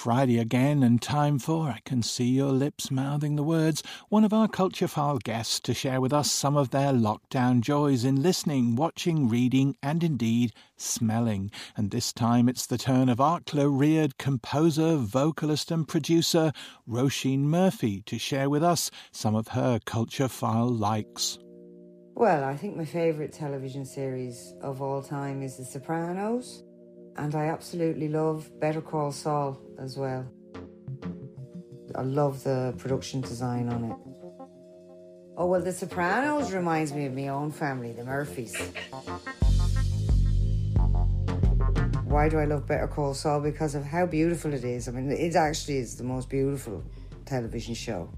Friday again, and time for, I can see your lips mouthing the words, one of our Culture File guests to share with us some of their lockdown joys in listening, watching, reading, and indeed smelling. And this time it's the turn of Arklow reared composer, vocalist, and producer Roisin Murphy to share with us some of her Culture File likes. Well, I think my favourite television series of all time is The Sopranos, and I absolutely love Better Call Saul as well. I love the production design on it. Oh, well, The Sopranos reminds me of my own family, the Murphys. Why do I love Better Call Saul? Because of how beautiful it is. I mean, it actually is the most beautiful television show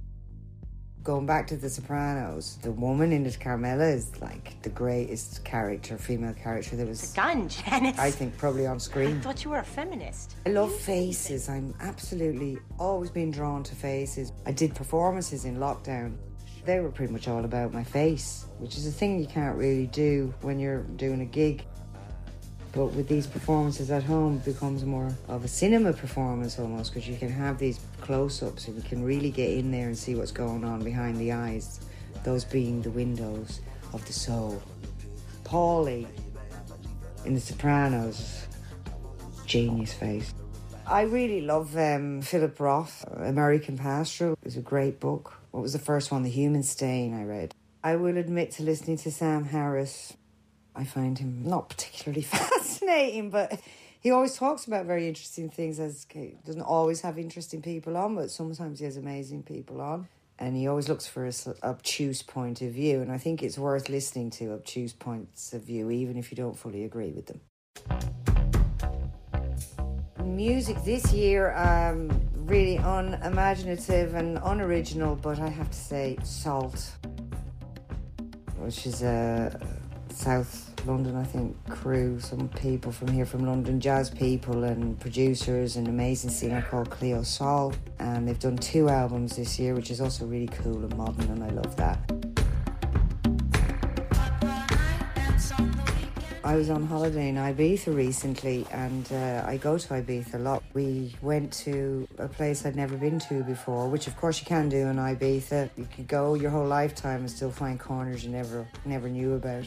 going back to The Sopranos, the woman in it, Carmela, is like the greatest character, female character there was. The gun, Janice. I think probably on screen. I thought you were a feminist. I love faces. I'm absolutely always been drawn to faces. I did performances in lockdown. They were pretty much all about my face, which is a thing you can't really do when you're doing a gig. But with these performances at home, it becomes more of a cinema performance almost because you can have these close ups and you can really get in there and see what's going on behind the eyes, those being the windows of the soul. Paulie in The Sopranos, genius face. I really love um, Philip Roth, American Pastoral. It was a great book. What was the first one? The Human Stain, I read. I will admit to listening to Sam Harris I find him not particularly fascinating, but he always talks about very interesting things. As he doesn't always have interesting people on, but sometimes he has amazing people on. And he always looks for a obtuse point of view, and I think it's worth listening to obtuse points of view, even if you don't fully agree with them. Music this year, um, really unimaginative and unoriginal, but I have to say, SAULT, which is a South London, I think, crew, some people from here from London, jazz people and producers, an amazing singer called Cleo Sol. And they've done two albums this year, which is also really cool and modern, and I love that. I was on holiday in Ibiza recently, and uh, I go to Ibiza a lot. We went to a place I'd never been to before, which of course you can do in Ibiza. You could go your whole lifetime and still find corners you never never knew about.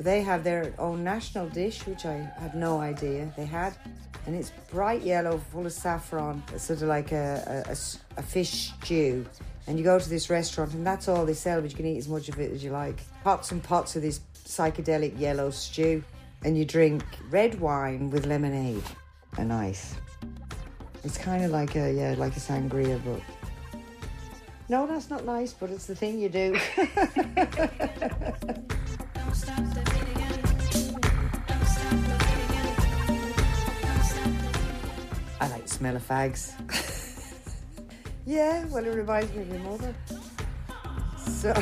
They have their own national dish, which I had no idea they had. And it's bright yellow, full of saffron. Sort of like a, a, a fish stew. And you go to this restaurant, and that's all they sell, but you can eat as much of it as you like. Pots and pots of this psychedelic yellow stew. And you drink red wine with lemonade and ice. It's kind of like a, yeah, like a sangria, but. No, that's not nice, but it's the thing you do. I like the smell of fags. yeah, well, it reminds me of my mother. So.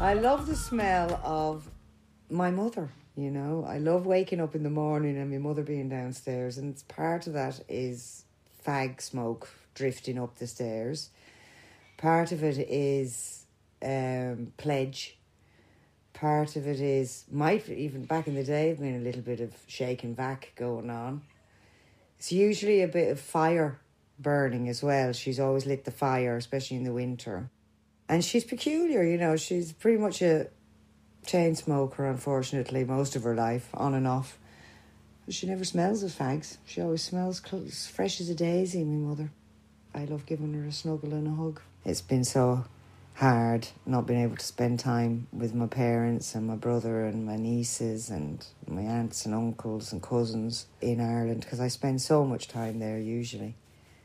I love the smell of my mother, you know. I love waking up in the morning and my mother being downstairs, and part of that is fag smoke drifting up the stairs. Part of it is um, pledge part of it is might even back in the day been a little bit of Shake n' Vac going on. It's usually a bit of fire burning as well. She's always lit the fire, especially in the winter. And she's peculiar, you know, she's pretty much a chain smoker, unfortunately, most of her life, on and off. She never smells of fags. She always smells fresh as a daisy, my mother. I love giving her a snuggle and a hug. It's been so hard not being able to spend time with my parents and my brother and my nieces and my aunts and uncles and cousins in Ireland because I spend so much time there usually.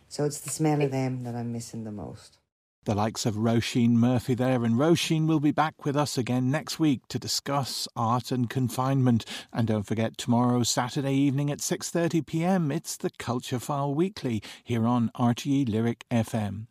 So it's the smell of them that I'm missing the most. The likes of Roisin Murphy there, and Roisin will be back with us again next week to discuss art and confinement. And don't forget tomorrow, Saturday evening at 6:30 p.m. It's the Culture File Weekly here on RTE Lyric FM.